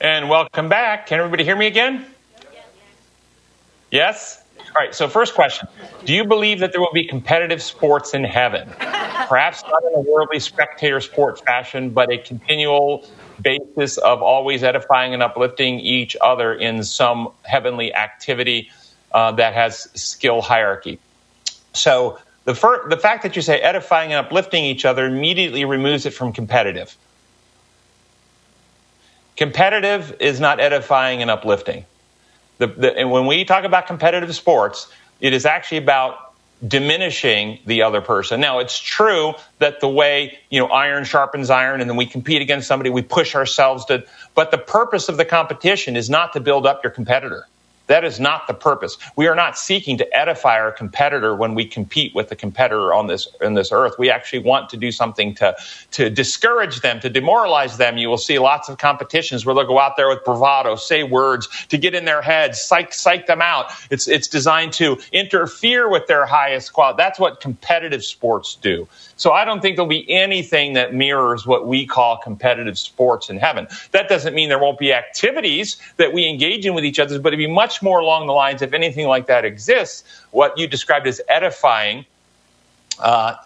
And welcome back. Can everybody hear me again? Yes? All right, so first question Do you believe that there will be competitive sports in heaven? Perhaps not in a worldly spectator sport fashion, but a continual basis of always edifying and uplifting each other in some heavenly activity uh, that has skill hierarchy. So the, fir- the fact that you say edifying and uplifting each other immediately removes it from competitive. Competitive is not edifying and uplifting. The, the, and when we talk about competitive sports, it is actually about diminishing the other person. Now, it's true that the way, you know, iron sharpens iron and then we compete against somebody, we push ourselves to, but the purpose of the competition is not to build up your competitor. That is not the purpose. We are not seeking to edify our competitor when we compete with the competitor on this in this earth. We actually want to do something to to discourage them, to demoralize them. You will see lots of competitions where they'll go out there with bravado, say words to get in their heads, psych psych them out. It's it's designed to interfere with their highest quality. That's what competitive sports do. So I don't think there'll be anything that mirrors what we call competitive sports in heaven. That doesn't mean there won't be activities that we engage in with each other, but it'd be much more along the lines, if anything like that exists, what you described as edifying. Uh,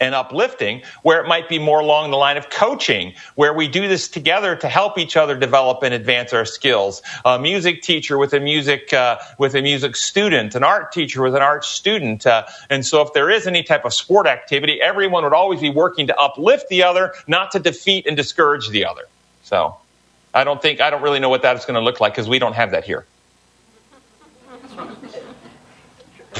and uplifting, where it might be more along the line of coaching, where we do this together to help each other develop and advance our skills. A music teacher with a music uh, with a music student, an art teacher with an art student, uh, and so if there is any type of sport activity, everyone would always be working to uplift the other, not to defeat and discourage the other. So, I don't think I don't really know what that is going to look like because we don't have that here.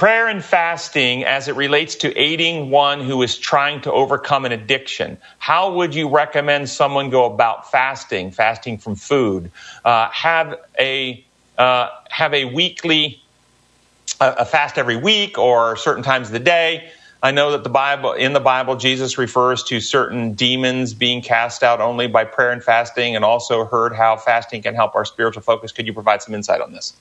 Prayer and fasting as it relates to aiding one who is trying to overcome an addiction. How would you recommend someone go about fasting, fasting from food? Uh, have a uh, have a weekly a fast every week or certain times of the day. I know that the Bible in the Bible Jesus refers to certain demons being cast out only by prayer and fasting and also heard how fasting can help our spiritual focus. Could you provide some insight on this?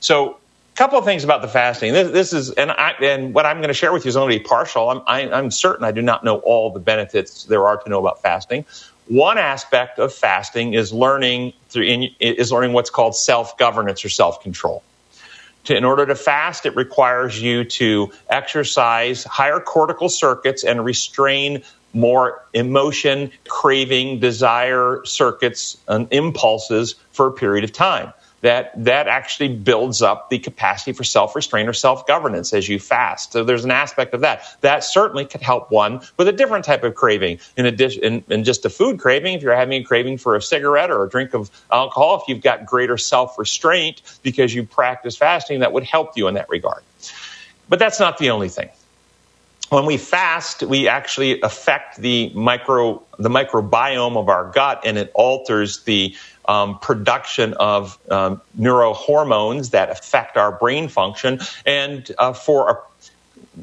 So couple of things about the fasting. This, this is, and, I, and what I'm going to share with you is only partial. I'm, I, am i am certain I do not know all the benefits there are to know about fasting. One aspect of fasting is learning through in, is learning what's called self governance or self control. in order to fast, it requires you to exercise higher cortical circuits and restrain more emotion, craving, desire circuits and impulses for a period of time that that actually builds up the capacity for self-restraint or self-governance as you fast. So there's an aspect of that. That certainly could help one with a different type of craving. In addition, in, just a food craving, if you're having a craving for a cigarette or a drink of alcohol, if you've got greater self-restraint because you practice fasting, that would help you in that regard. But that's not the only thing when we fast, we actually affect the micro the microbiome of our gut, and it alters the um, production of um, neurohormones that affect our brain function. And uh, for a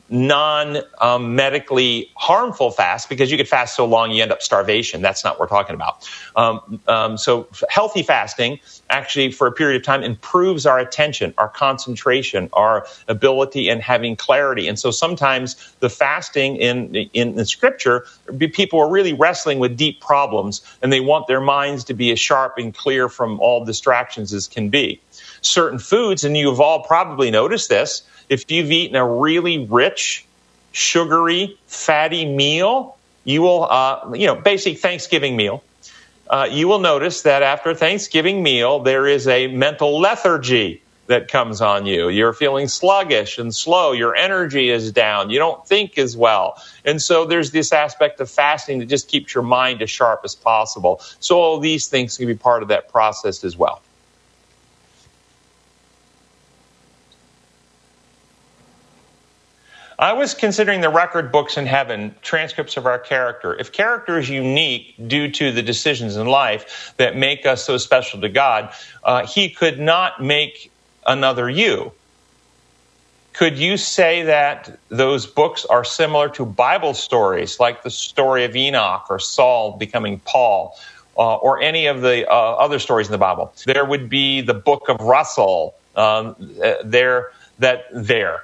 non um, medically harmful fast because you could fast so long you end up starvation. That's not what we're talking about. Um, um, so, healthy fasting actually, for a period of time, improves our attention, our concentration, our ability and having clarity. And so, sometimes the fasting in, in, in Scripture, people are really wrestling with deep problems and they want their minds to be as sharp and clear from all distractions as can be. Certain foods, and you've all probably noticed this, if you've eaten a really rich, sugary, fatty meal, you will, uh, you know, basic Thanksgiving meal, uh, you will notice that after Thanksgiving meal, there is a mental lethargy that comes on you. You're feeling sluggish and slow. Your energy is down. You don't think as well. And so there's this aspect of fasting that just keeps your mind as sharp as possible. So all these things can be part of that process as well. I was considering the record books in heaven, transcripts of our character. If character is unique due to the decisions in life that make us so special to God, uh, He could not make another you. Could you say that those books are similar to Bible stories, like the story of Enoch or Saul becoming Paul, uh, or any of the uh, other stories in the Bible? There would be the book of Russell um, uh, there that there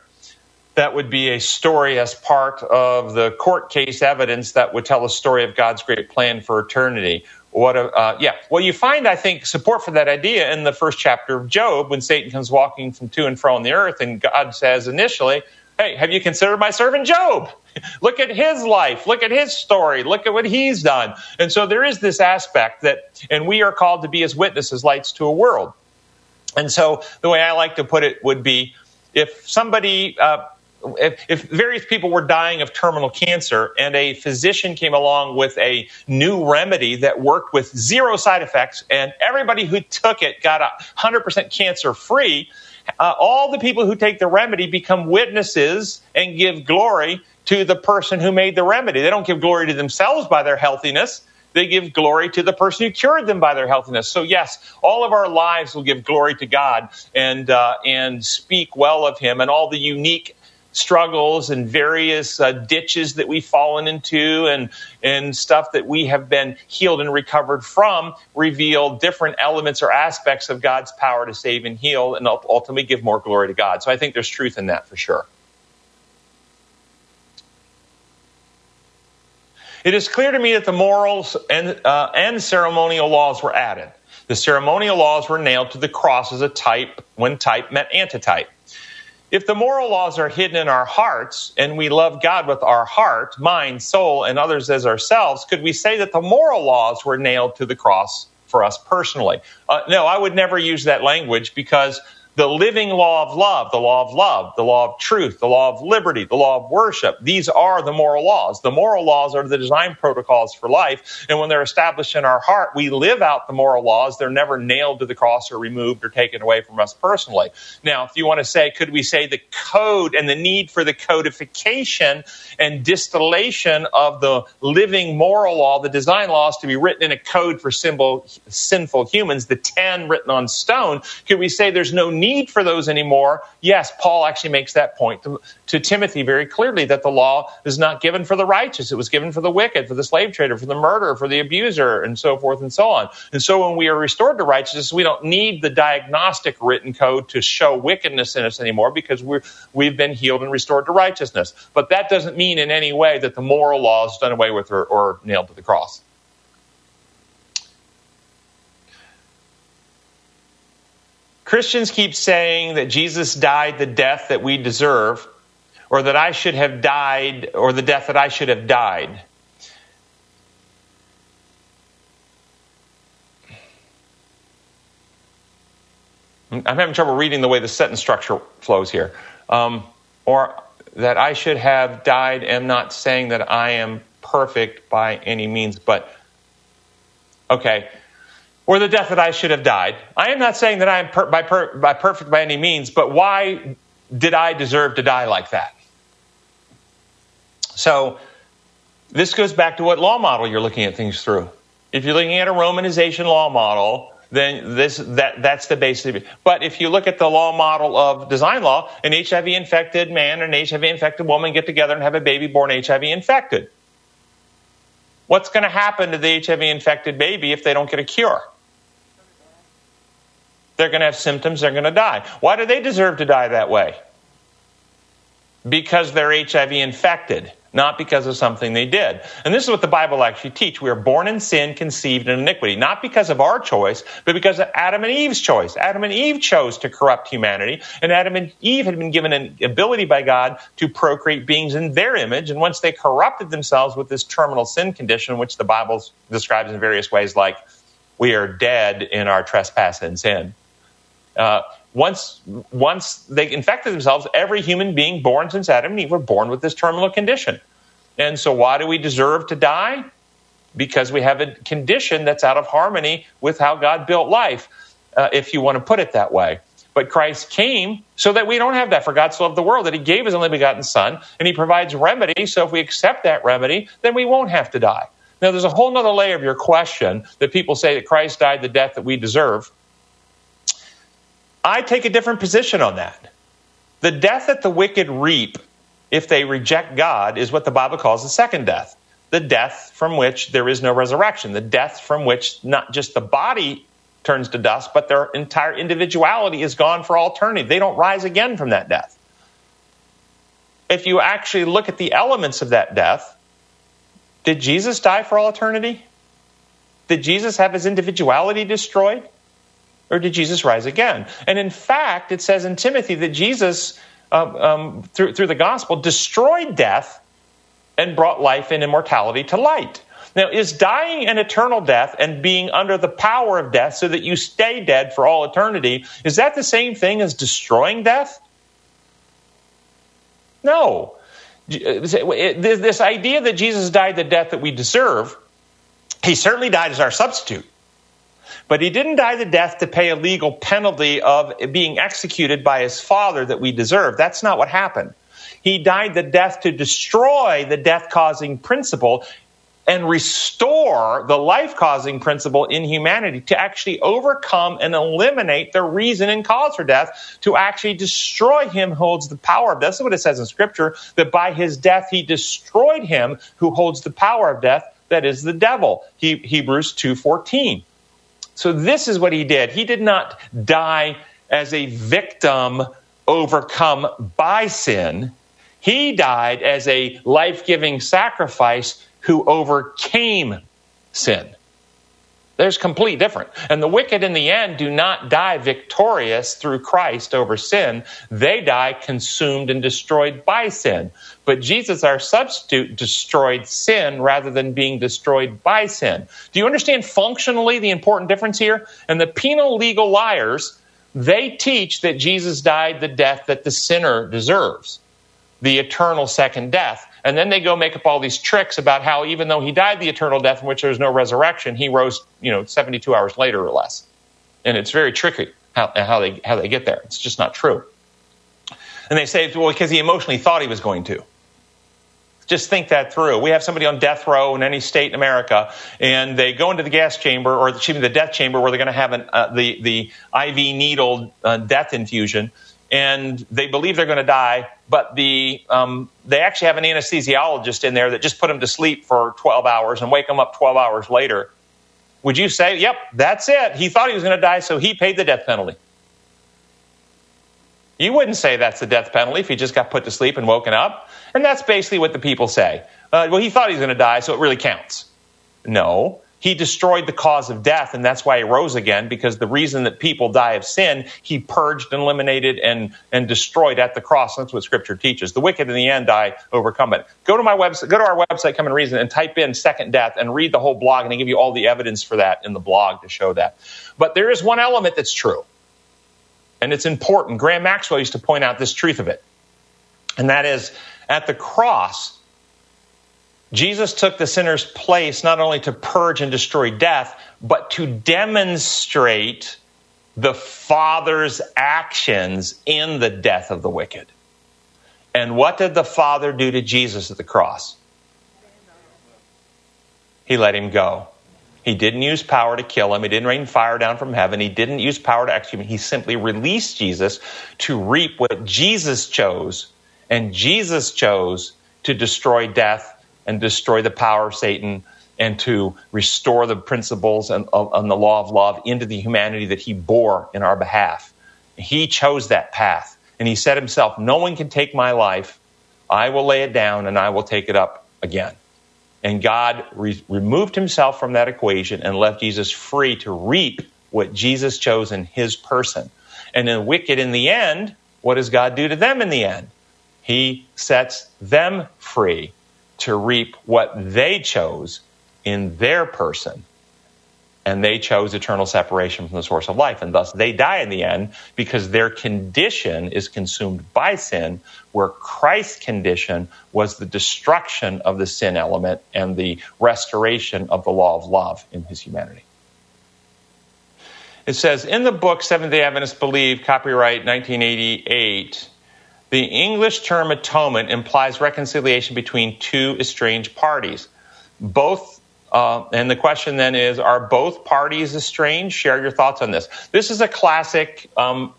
that would be a story as part of the court case evidence that would tell a story of God's great plan for eternity. what a, uh, yeah. Well, you find, I think, support for that idea in the first chapter of Job when Satan comes walking from to and fro on the earth, and God says initially, Hey, have you considered my servant Job? Look at his life. Look at his story. Look at what he's done. And so there is this aspect that, and we are called to be as witnesses, lights to a world. And so the way I like to put it would be if somebody, uh, if, if, various people were dying of terminal cancer and a physician came along with a new remedy that worked with zero side effects and everybody who took it got a 100% cancer free, uh, all the people who take the remedy become witnesses and give glory to the person who made the remedy. They don't give glory to themselves by their healthiness. They give glory to the person who cured them by their healthiness. So yes, all of our lives will give glory to God and uh, and speak well of Him and all the unique struggles and various uh, ditches that we've fallen into and, and stuff that we have been healed and recovered from reveal different elements or aspects of God's power to save and heal and ultimately give more glory to God. So I think there's truth in that for sure. It is clear to me that the morals and, uh, and ceremonial laws were added. The ceremonial laws were nailed to the cross as a type when type met antitype. If the moral laws are hidden in our hearts and we love God with our heart, mind, soul, and others as ourselves, could we say that the moral laws were nailed to the cross for us personally? Uh, no, I would never use that language because the living law of love, the law of love, the law of truth, the law of liberty, the law of worship. These are the moral laws. The moral laws are the design protocols for life. And when they're established in our heart, we live out the moral laws. They're never nailed to the cross or removed or taken away from us personally. Now, if you want to say, could we say the code and the need for the codification and distillation of the living moral law, the design laws to be written in a code for symbol, sinful humans, the 10 written on stone, could we say there's no need for those anymore. Yes, Paul actually makes that point to, to, Timothy very clearly that the law is not given for the righteous. It was given for the wicked, for the slave trader, for the murderer, for the abuser, and so forth and so on. And so when we are restored to righteousness, we don't need the diagnostic written code to show wickedness in us anymore because we're, we've been healed and restored to righteousness. But that doesn't mean in any way that the moral law is done away with or, or nailed to the cross. Christians keep saying that Jesus died the death that we deserve, or that I should have died, or the death that I should have died. I'm having trouble reading the way the sentence structure flows here. Um, or that I should have died. am not saying that I am perfect by any means, but okay or the death that I should have died. I am not saying that I am per- by, per- by perfect by any means, but why did I deserve to die like that? So, this goes back to what law model you're looking at things through. If you're looking at a Romanization law model, then this that that's the basis. But if you look at the law model of design law, an HIV infected man and an HIV infected woman get together and have a baby born HIV infected. What's going to happen to the HIV infected baby if they don't get a cure? They're going to have symptoms, they're going to die. Why do they deserve to die that way? Because they're HIV infected, not because of something they did. And this is what the Bible actually teaches. We are born in sin, conceived in iniquity, not because of our choice, but because of Adam and Eve's choice. Adam and Eve chose to corrupt humanity, and Adam and Eve had been given an ability by God to procreate beings in their image. And once they corrupted themselves with this terminal sin condition, which the Bible describes in various ways like we are dead in our trespass and sin uh, once once they infected themselves, every human being born since Adam and Eve were born with this terminal condition. And so, why do we deserve to die? Because we have a condition that's out of harmony with how God built life, uh, if you want to put it that way. But Christ came so that we don't have that. For God so loved the world that He gave His only begotten Son, and He provides remedy. So if we accept that remedy, then we won't have to die. Now, there's a whole other layer of your question that people say that Christ died the death that we deserve. I take a different position on that. The death that the wicked reap if they reject God is what the Bible calls the second death. The death from which there is no resurrection. The death from which not just the body turns to dust, but their entire individuality is gone for all eternity. They don't rise again from that death. If you actually look at the elements of that death, did Jesus die for all eternity? Did Jesus have his individuality destroyed? Or did Jesus rise again? And in fact, it says in Timothy that Jesus, um, um, through, through the gospel, destroyed death and brought life and immortality to light. Now, is dying an eternal death and being under the power of death so that you stay dead for all eternity, is that the same thing as destroying death? No. This idea that Jesus died the death that we deserve, he certainly died as our substitute. But he didn't die the death to pay a legal penalty of being executed by his father that we deserve. That's not what happened. He died the death to destroy the death causing principle and restore the life causing principle in humanity to actually overcome and eliminate the reason and cause for death, to actually destroy him who holds the power of death. That's what it says in Scripture, that by his death he destroyed him who holds the power of death, that is the devil. He, Hebrews 2.14. So this is what he did. He did not die as a victim overcome by sin. He died as a life giving sacrifice who overcame sin. There's complete difference. And the wicked in the end do not die victorious through Christ over sin. They die consumed and destroyed by sin. But Jesus, our substitute, destroyed sin rather than being destroyed by sin. Do you understand functionally the important difference here? And the penal legal liars, they teach that Jesus died the death that the sinner deserves, the eternal second death. And then they go make up all these tricks about how even though he died the eternal death in which there's no resurrection, he rose, you know, 72 hours later or less. And it's very tricky how, how they how they get there. It's just not true. And they say, well, because he emotionally thought he was going to. Just think that through. We have somebody on death row in any state in America, and they go into the gas chamber, or excuse me, the death chamber, where they're going to have an, uh, the the IV needle uh, death infusion, and they believe they're going to die, but the um, they actually have an anesthesiologist in there that just put them to sleep for 12 hours and wake them up 12 hours later. Would you say, "Yep, that's it"? He thought he was going to die, so he paid the death penalty. You wouldn't say that's the death penalty if he just got put to sleep and woken up. And that's basically what the people say. Uh, well, he thought he was going to die, so it really counts. No, he destroyed the cause of death, and that's why he rose again, because the reason that people die of sin, he purged and eliminated and, and destroyed at the cross. That's what Scripture teaches. The wicked in the end die, overcome it. Go to my website, go to our website, Come and Reason, and type in second death and read the whole blog, and they give you all the evidence for that in the blog to show that. But there is one element that's true, and it's important. Graham Maxwell used to point out this truth of it, and that is at the cross, Jesus took the sinner's place not only to purge and destroy death, but to demonstrate the Father's actions in the death of the wicked. And what did the Father do to Jesus at the cross? He let him go. He didn't use power to kill him. He didn't rain fire down from heaven. He didn't use power to execute him. He simply released Jesus to reap what Jesus chose. And Jesus chose to destroy death and destroy the power of Satan and to restore the principles and, and the law of love into the humanity that he bore in our behalf. He chose that path. And he said himself, No one can take my life. I will lay it down and I will take it up again. And God re- removed himself from that equation and left Jesus free to reap what Jesus chose in his person. And the wicked in the end, what does God do to them in the end? He sets them free to reap what they chose in their person. And they chose eternal separation from the source of life. And thus they die in the end because their condition is consumed by sin, where Christ's condition was the destruction of the sin element and the restoration of the law of love in his humanity. It says in the book Seventh day Adventists Believe, copyright 1988, the English term atonement implies reconciliation between two estranged parties. Both, uh, and the question then is, are both parties estranged? Share your thoughts on this. This is a classic um,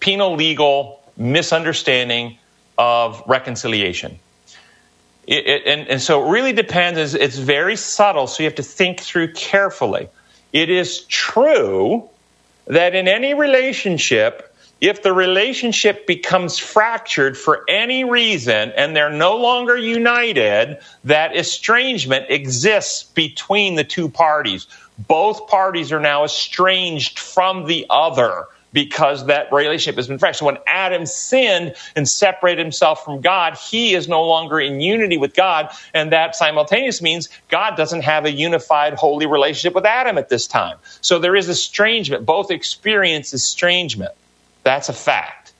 penal legal misunderstanding of reconciliation. It, it, and, and, so it really depends. It's very subtle, so you have to think through carefully. It is true that in any relationship, if the relationship becomes fractured for any reason and they're no longer united, that estrangement exists between the two parties. Both parties are now estranged from the other because that relationship has been fractured. So when Adam sinned and separated himself from God, he is no longer in unity with God. And that simultaneously means God doesn't have a unified, holy relationship with Adam at this time. So there is estrangement. Both experience estrangement. That's a fact.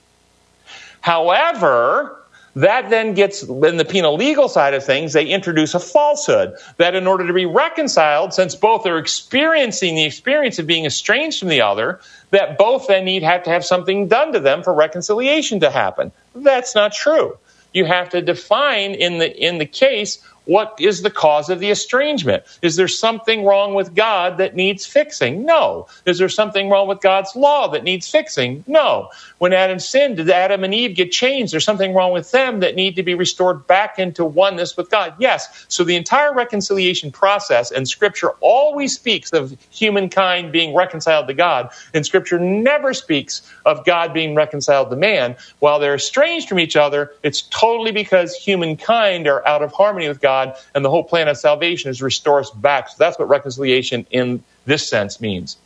However, that then gets, in the penal legal side of things, they introduce a falsehood that in order to be reconciled, since both are experiencing the experience of being estranged from the other, that both then need have to have something done to them for reconciliation to happen. That's not true. You have to define in the, in the case what is the cause of the estrangement? Is there something wrong with God that needs fixing? No. Is there something wrong with God's law that needs fixing? No. When Adam sinned, did Adam and Eve get changed? There's something wrong with them that need to be restored back into oneness with God. Yes. So the entire reconciliation process and scripture always speaks of humankind being reconciled to God, and scripture never speaks of God being reconciled to man. While they're estranged from each other, it's totally because humankind are out of harmony with God God, and the whole plan of salvation is to restore us back. So that's what reconciliation in this sense means.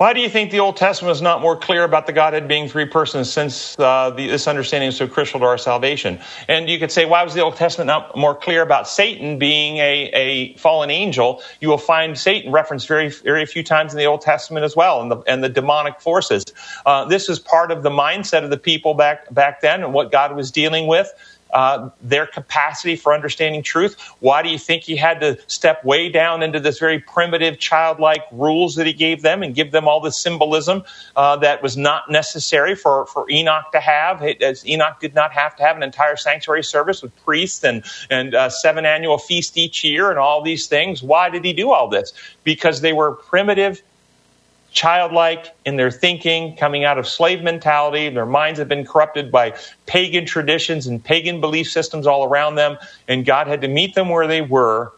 Why do you think the Old Testament is not more clear about the Godhead being three persons since uh, the, this understanding is so crucial to our salvation? And you could say, why was the Old Testament not more clear about Satan being a, a fallen angel? You will find Satan referenced very, very few times in the Old Testament as well, and the, and the demonic forces. Uh, this is part of the mindset of the people back, back then and what God was dealing with uh, their capacity for understanding truth? Why do you think he had to step way down into this very primitive, childlike rules that he gave them and give them all this symbolism uh, that was not necessary for, for Enoch to have? As Enoch did not have to have an entire sanctuary service with priests and, and uh, seven annual feast each year and all these things. Why did he do all this? Because they were primitive childlike in their thinking, coming out of slave mentality. Their minds have been corrupted by pagan traditions and pagan belief systems all around them. And God had to meet them where they were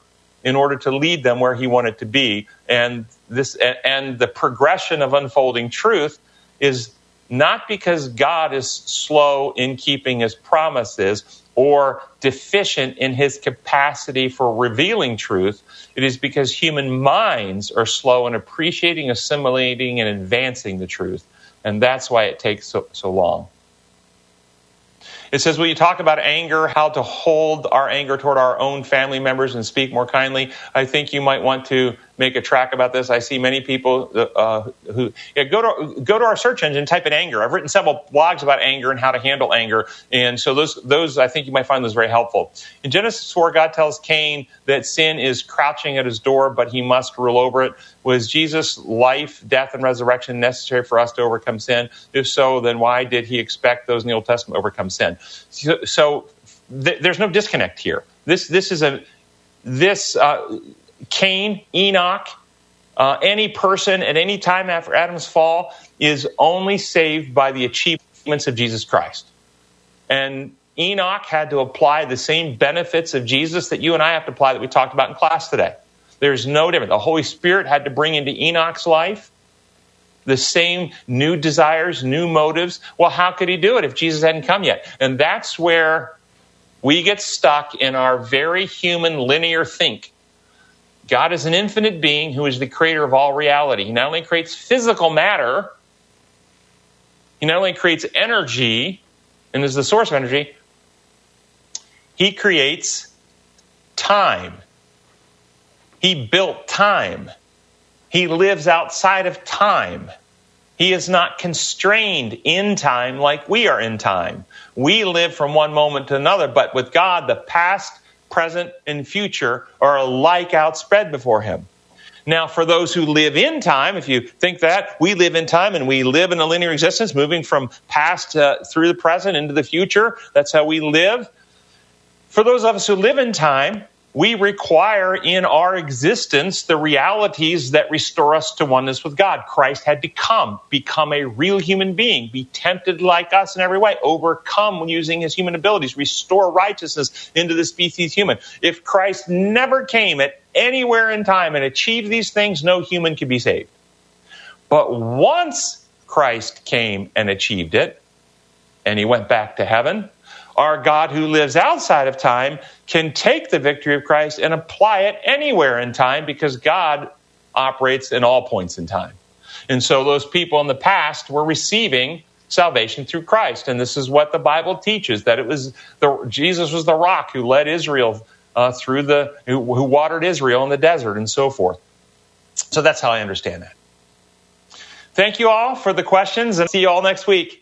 in order to lead them where He wanted to be. And this, and the progression of unfolding truth is not because God is slow in keeping His promises or deficient in his capacity for revealing truth. It is because human minds are slow in appreciating, assimilating, and advancing the truth. And that's why it takes so, so long. It says, Will you talk about anger, how to hold our anger toward our own family members and speak more kindly? I think you might want to make a track about this. I see many people uh, who yeah, go to go to our search engine, type in anger. I've written several blogs about anger and how to handle anger, and so those those I think you might find those very helpful. In Genesis four, God tells Cain that sin is crouching at his door, but he must rule over it. Was Jesus' life, death, and resurrection necessary for us to overcome sin? If so, then why did he expect those in the Old Testament to overcome sin? So, so th- there's no disconnect here. This this is a this uh, Cain, Enoch, uh, any person at any time after Adam's fall is only saved by the achievements of Jesus Christ. And Enoch had to apply the same benefits of Jesus that you and I have to apply that we talked about in class today. There's no difference. The Holy Spirit had to bring into Enoch's life the same new desires, new motives. Well, how could he do it if Jesus hadn't come yet? And that's where we get stuck in our very human linear think God is an infinite being who is the creator of all reality. He not only creates physical matter, he not only creates energy and is the source of energy, he creates time. He built time. He lives outside of time. He is not constrained in time like we are in time. We live from one moment to another, but with God, the past, present, and future are alike outspread before him. Now, for those who live in time, if you think that, we live in time and we live in a linear existence, moving from past uh, through the present into the future. That's how we live. For those of us who live in time, we require in our existence the realities that restore us to oneness with God. Christ had to come, become a real human being, be tempted like us in every way, overcome using his human abilities, restore righteousness into the species human. If Christ never came at anywhere in time and achieved these things, no human could be saved. But once Christ came and achieved it, and he went back to heaven. Our God who lives outside of time can take the victory of Christ and apply it anywhere in time because God operates in all points in time. And so those people in the past were receiving salvation through Christ. And this is what the Bible teaches that it was the, Jesus was the rock who led Israel uh, through the, who, who watered Israel in the desert and so forth. So that's how I understand that. Thank you all for the questions and see you all next week.